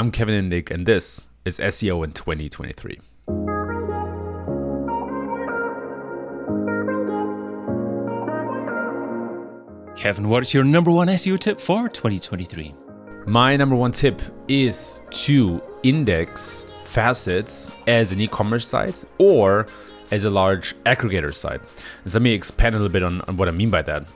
I'm Kevin Indig, and this is SEO in 2023. Kevin, what's your number one SEO tip for 2023? My number one tip is to index facets as an e commerce site or as a large aggregator site. And so let me expand a little bit on, on what I mean by that.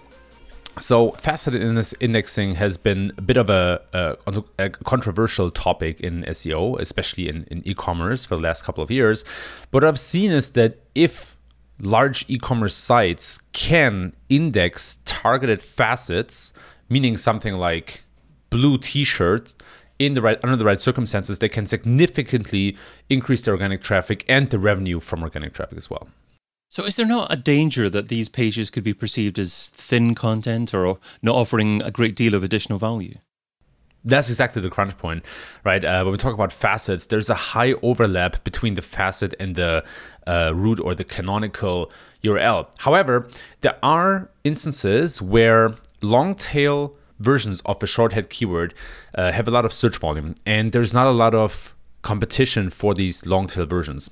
So, faceted indexing has been a bit of a, a, a, controversial topic in SEO, especially in, in e commerce for the last couple of years. But what I've seen is that if large e commerce sites can index targeted facets, meaning something like blue t shirts, in the right under the right circumstances, they can significantly increase their organic traffic and the revenue from organic traffic as well. So, is there not a danger that these pages could be perceived as thin content or not offering a great deal of additional value? That's exactly the crunch point, right? Uh, when we talk about facets, there's a high overlap between the facet and the uh, root or the canonical URL. However, there are instances where long tail versions of a short head keyword uh, have a lot of search volume, and there's not a lot of competition for these long tail versions.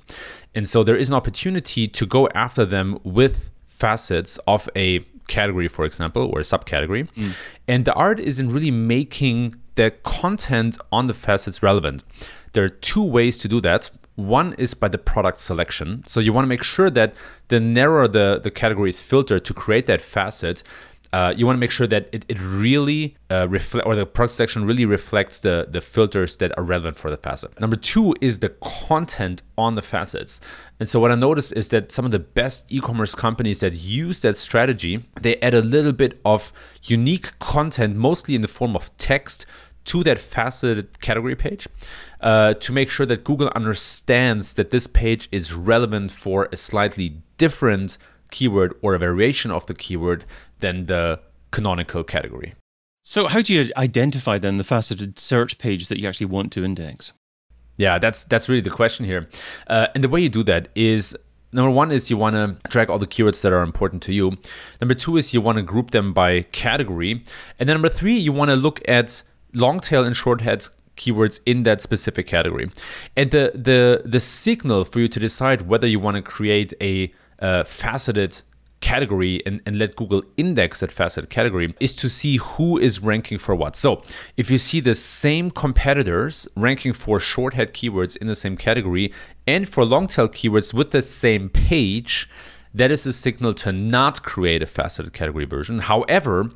And so there is an opportunity to go after them with facets of a category, for example, or a subcategory. Mm. And the art is in really making the content on the facets relevant. There are two ways to do that. One is by the product selection. So you want to make sure that the narrower the, the category is filtered to create that facet, uh, you want to make sure that it, it really uh, reflect or the product section really reflects the the filters that are relevant for the facet. Number two is the content on the facets. And so what I noticed is that some of the best e-commerce companies that use that strategy, they add a little bit of unique content, mostly in the form of text, to that faceted category page uh, to make sure that Google understands that this page is relevant for a slightly different keyword or a variation of the keyword than the canonical category. So, how do you identify then the faceted search page that you actually want to index? Yeah, that's that's really the question here. Uh, and the way you do that is number one is you want to track all the keywords that are important to you. Number two is you want to group them by category, and then number three you want to look at long tail and short head keywords in that specific category. And the the the signal for you to decide whether you want to create a uh, faceted category and, and let Google index that faceted category is to see who is ranking for what. So if you see the same competitors ranking for short head keywords in the same category and for long tail keywords with the same page, that is a signal to not create a faceted category version. However,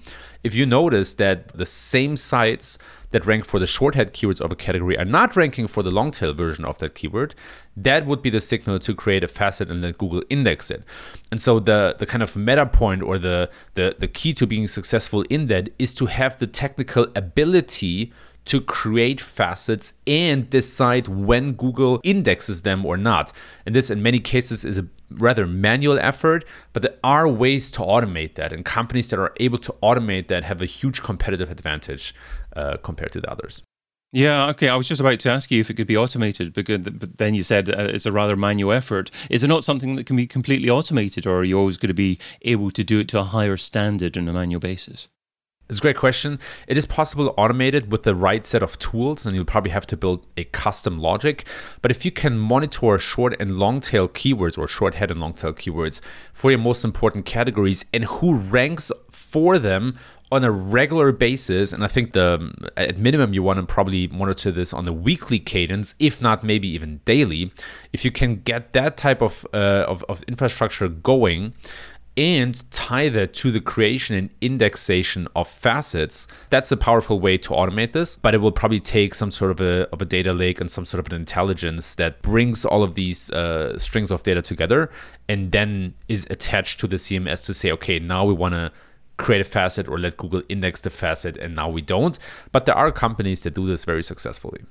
if you notice that the same sites that rank for the short head keywords of a category are not ranking for the long tail version of that keyword, that would be the signal to create a facet and let Google index it. And so the, the kind of meta point or the, the, the key to being successful in that is to have the technical ability to create facets and decide when Google indexes them or not. And this, in many cases, is a rather manual effort, but there are ways to automate that. And companies that are able to automate that have a huge competitive advantage uh, compared to the others. Yeah, okay. I was just about to ask you if it could be automated, but then you said uh, it's a rather manual effort. Is it not something that can be completely automated, or are you always going to be able to do it to a higher standard on a manual basis? It's a great question. It is possible to automate it with the right set of tools, and you'll probably have to build a custom logic. But if you can monitor short and long tail keywords or short head and long tail keywords for your most important categories and who ranks for them on a regular basis, and I think the at minimum you want to probably monitor this on a weekly cadence, if not maybe even daily. If you can get that type of uh, of, of infrastructure going, and tie that to the creation and indexation of facets, that's a powerful way to automate this. But it will probably take some sort of a, of a data lake and some sort of an intelligence that brings all of these uh, strings of data together and then is attached to the CMS to say, okay, now we want to create a facet or let Google index the facet, and now we don't. But there are companies that do this very successfully.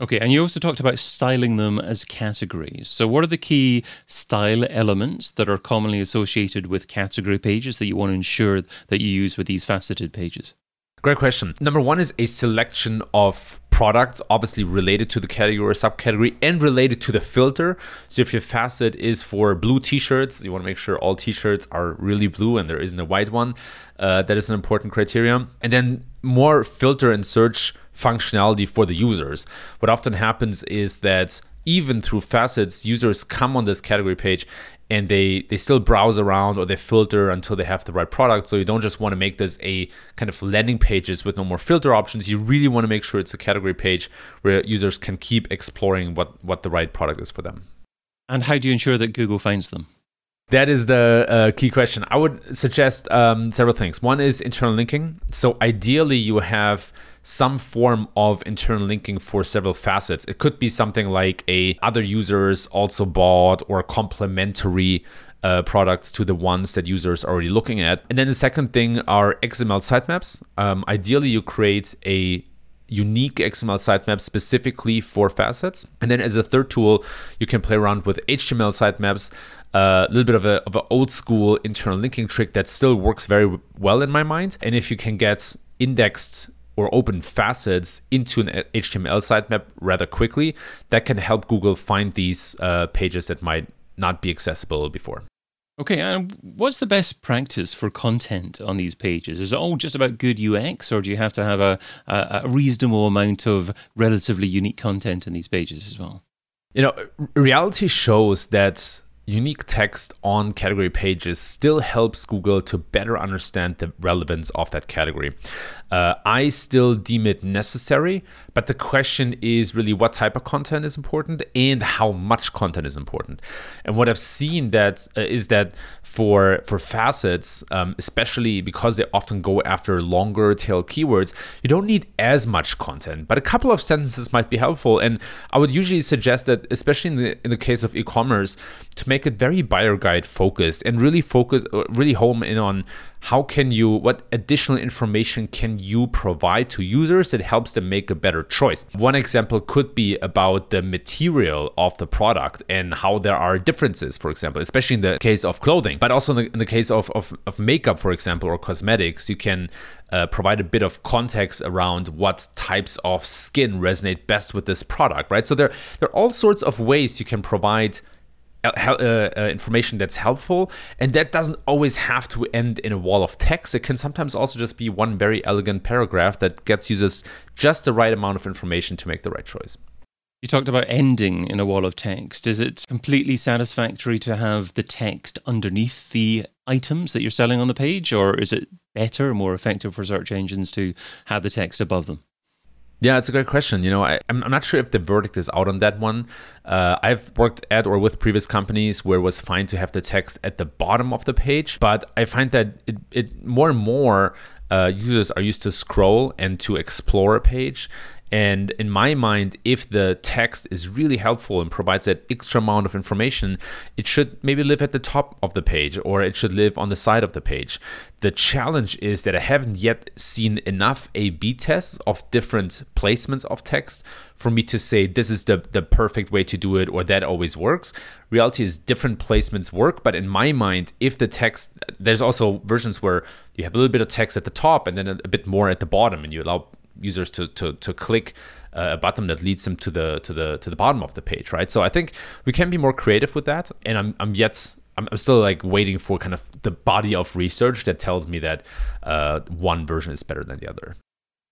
Okay, and you also talked about styling them as categories. So, what are the key style elements that are commonly associated with category pages that you want to ensure that you use with these faceted pages? Great question. Number one is a selection of products, obviously related to the category or subcategory and related to the filter. So if your facet is for blue t-shirts, you want to make sure all t-shirts are really blue and there isn't a white one. Uh, that is an important criterion. And then more filter and search functionality for the users. What often happens is that even through facets, users come on this category page and they they still browse around or they filter until they have the right product. So you don't just want to make this a kind of landing pages with no more filter options. You really want to make sure it's a category page where users can keep exploring what what the right product is for them. And how do you ensure that Google finds them? That is the uh, key question. I would suggest um, several things. One is internal linking. So ideally, you have some form of internal linking for several facets. It could be something like a other users also bought or complementary uh, products to the ones that users are already looking at. And then the second thing are XML sitemaps. Um, ideally, you create a unique XML sitemap specifically for facets. And then as a third tool, you can play around with HTML sitemaps, a uh, little bit of a of an old school internal linking trick that still works very well in my mind. And if you can get indexed or open facets into an HTML sitemap rather quickly, that can help Google find these uh, pages that might not be accessible before. Okay, and what's the best practice for content on these pages? Is it all just about good UX, or do you have to have a, a, a reasonable amount of relatively unique content in these pages as well? You know, reality shows that unique text on category pages still helps Google to better understand the relevance of that category. Uh, I still deem it necessary, but the question is really what type of content is important and how much content is important. And what I've seen that uh, is that for for facets, um, especially because they often go after longer tail keywords, you don't need as much content, but a couple of sentences might be helpful. And I would usually suggest that, especially in the in the case of e-commerce, to make it very buyer guide focused and really focus, uh, really home in on how can you what additional information can you provide to users that helps them make a better choice. One example could be about the material of the product and how there are differences for example especially in the case of clothing but also in the, in the case of, of, of makeup for example or cosmetics you can uh, provide a bit of context around what types of skin resonate best with this product right? So there, there are all sorts of ways you can provide uh, uh, information that's helpful. And that doesn't always have to end in a wall of text. It can sometimes also just be one very elegant paragraph that gets users just the right amount of information to make the right choice. You talked about ending in a wall of text. Is it completely satisfactory to have the text underneath the items that you're selling on the page, or is it better, more effective for search engines to have the text above them? Yeah, it's a great question. You know, I, am not sure if the verdict is out on that one. Uh, I've worked at or with previous companies where it was fine to have the text at the bottom of the page, but I find that it, it more and more uh, users are used to scroll and to explore a page. And in my mind, if the text is really helpful and provides that extra amount of information, it should maybe live at the top of the page or it should live on the side of the page. The challenge is that I haven't yet seen enough A B tests of different placements of text for me to say this is the, the perfect way to do it or that always works. Reality is different placements work, but in my mind, if the text, there's also versions where you have a little bit of text at the top and then a, a bit more at the bottom and you allow users to to to click uh, a button that leads them to the to the to the bottom of the page, right? So I think we can be more creative with that, and I'm I'm yet I'm, I'm still like waiting for kind of the body of research that tells me that uh, one version is better than the other.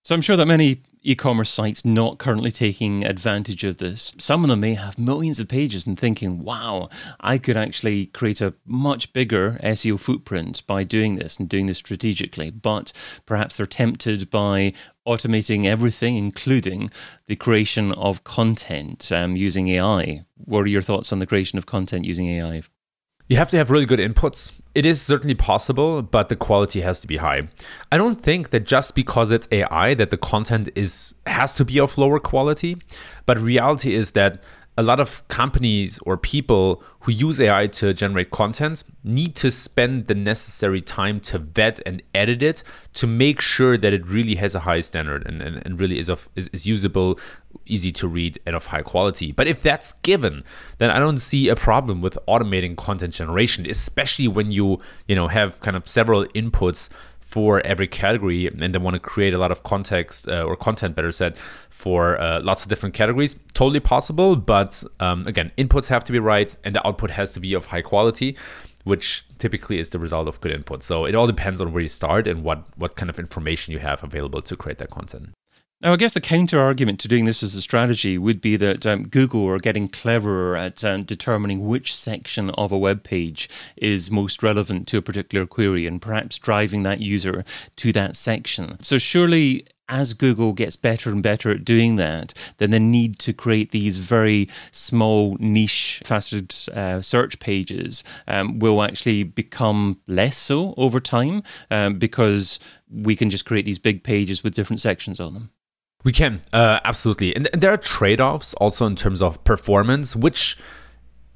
So I'm sure that many e-commerce sites not currently taking advantage of this. Some of them may have millions of pages and thinking, "Wow, I could actually create a much bigger SEO footprint by doing this and doing this strategically." But perhaps they're tempted by automating everything, including the creation of content um, using AI. What are your thoughts on the creation of content using AI? You have to have really good inputs. It is certainly possible, but the quality has to be high. I don't think that just because it's AI that the content is has to be of lower quality, but reality is that a lot of companies or people who use AI to generate content need to spend the necessary time to vet and edit it to make sure that it really has a high standard and, and, and really is of is, is usable, easy to read, and of high quality. But if that's given, then I don't see a problem with automating content generation, especially when you, you know, have kind of several inputs for every category and they want to create a lot of context uh, or content better said for uh, lots of different categories. Totally possible but um, again inputs have to be right and the output has to be of high quality which typically is the result of good input. So it all depends on where you start and what what kind of information you have available to create that content Now, I guess the counter argument to doing this as a strategy would be that um, Google are getting cleverer at um, determining which section of a web page is most relevant to a particular query and perhaps driving that user to that section. So, surely as Google gets better and better at doing that, then the need to create these very small, niche, faceted uh, search pages um, will actually become less so over time um, because we can just create these big pages with different sections on them. We can, uh, absolutely. And, and there are trade offs also in terms of performance, which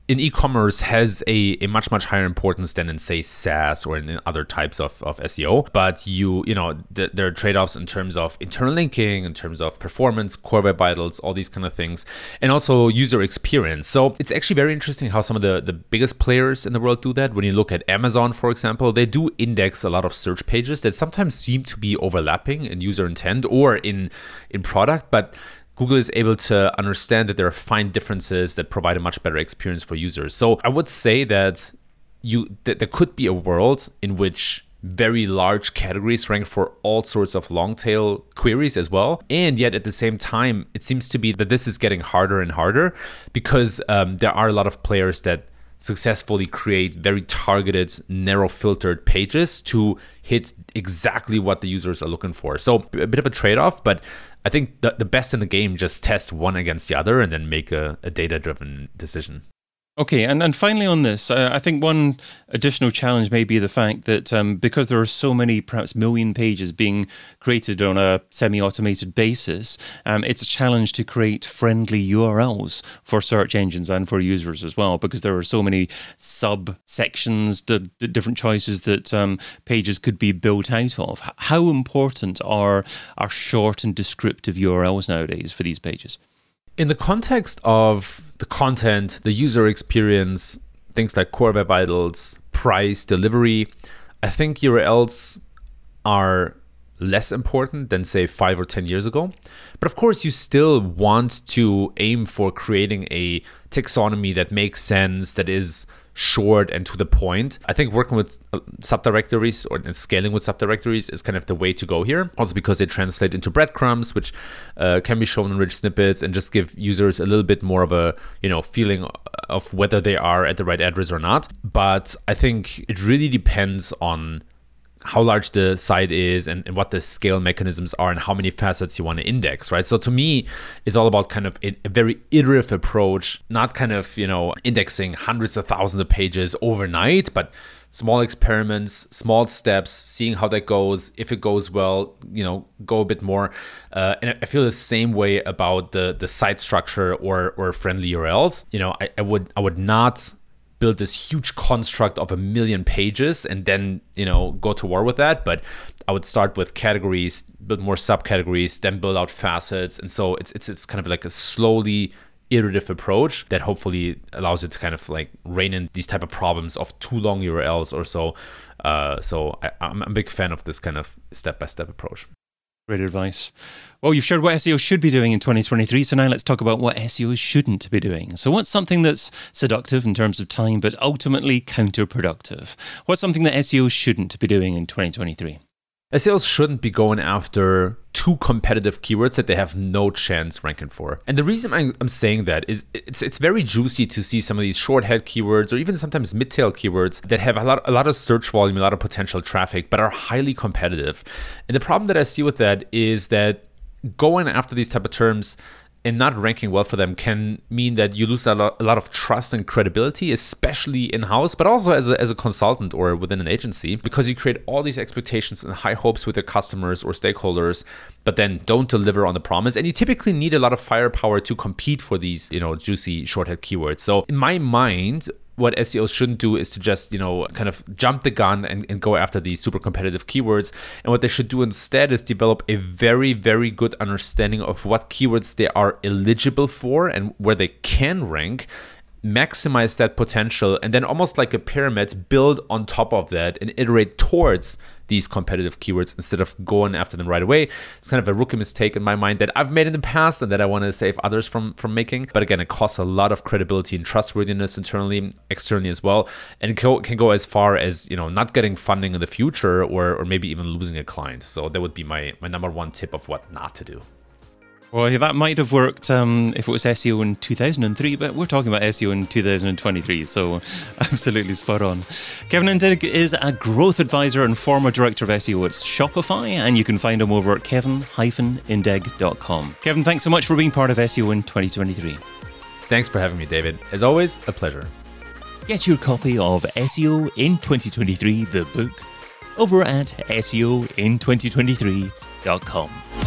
in e-commerce has a, a much much higher importance than in say SaaS or in other types of, of SEO. But you you know th- there are trade-offs in terms of internal linking, in terms of performance, core web vitals, all these kind of things, and also user experience. So it's actually very interesting how some of the the biggest players in the world do that. When you look at Amazon, for example, they do index a lot of search pages that sometimes seem to be overlapping in user intent or in in product, but Google is able to understand that there are fine differences that provide a much better experience for users. So I would say that you that there could be a world in which very large categories rank for all sorts of long tail queries as well. And yet at the same time, it seems to be that this is getting harder and harder because um, there are a lot of players that successfully create very targeted, narrow filtered pages to hit exactly what the users are looking for. So a bit of a trade off, but I think the, the best in the game just test one against the other and then make a, a data driven decision. Okay, and, and finally on this, uh, I think one additional challenge may be the fact that um, because there are so many, perhaps million pages being created on a semi automated basis, um, it's a challenge to create friendly URLs for search engines and for users as well, because there are so many subsections, the, the different choices that um, pages could be built out of. How important are, are short and descriptive URLs nowadays for these pages? In the context of the content, the user experience, things like core web vitals, price, delivery, I think URLs are less important than say five or 10 years ago. But of course, you still want to aim for creating a taxonomy that makes sense, that is short and to the point. I think working with uh, subdirectories or scaling with subdirectories is kind of the way to go here. Also because they translate into breadcrumbs, which uh, can be shown in rich snippets and just give users a little bit more of a you know feeling of whether they are at the right address or not. But I think it really depends on how large the site is and, and, what the scale mechanisms are and how many facets you want to index, right? So to me, it's all about kind of a, a, very iterative approach, not kind of, you know, indexing hundreds of thousands of pages overnight, but small experiments, small steps, seeing how that goes. If it goes well, you know, go a bit more. Uh, and I feel the same way about the the site structure or or friendly URLs. You know, I, I would I would not build this huge construct of a million pages and then you know go to war with that. But i would start with categories build more subcategories then build out facets. And so it's it's, it's kind of like a slowly iterative approach that hopefully allows it to kind of like rein in these type of problems of too long urls or so. Uh, so I, i'm a big fan of this kind of step-by-step approach Great advice. Well, you've shared what SEO should be doing in 2023. So now let's talk about what SEO shouldn't be doing. So, what's something that's seductive in terms of time, but ultimately counterproductive? What's something that SEO shouldn't be doing in 2023? SEOs shouldn't be going after too competitive keywords that they have no chance ranking for. And the reason I'm, saying that is it's it's very juicy to see some of these short head keywords or even sometimes mid-tail keywords that have a lot a lot of search volume, a lot of potential traffic, but are highly competitive. And the problem that I see with that is that going after these type of terms and not ranking well for them can mean that you lose a lot, a lot of trust and credibility, especially in house, but also as a, as a consultant or within an agency, because you create all these expectations and high hopes with your customers or stakeholders, but then don't deliver on the promise. And you typically need a lot of firepower to compete for these, you know, juicy shorthead keywords. So in my mind, what SEOs shouldn't do is to just, you know, kind of jump the gun and, and go after these super competitive keywords. And what they should do instead is develop a very, very good understanding of what keywords they are eligible for and where they can rank maximize that potential and then almost like a pyramid build on top of that and iterate towards these competitive keywords instead of going after them right away. It's kind of a rookie mistake in my mind that i've made in the past and that i want to save others from from making. But again it costs a lot of credibility and trustworthiness internally externally as well and it can go as far as you know not getting funding in the future or or maybe even losing a client. So that would be my my number one tip of what not to do Well, that might have worked um, if it was SEO in 2003, but we're talking about SEO in 2023, so absolutely spot on. Kevin Indig is a growth advisor and former director of SEO at Shopify, and you can find him over at kevin-indig.com. Kevin, thanks so much for being part of SEO in 2023. Thanks for having me, David. As always, a pleasure. Get your copy of SEO in 2023, the book, over at SEOin2023.com.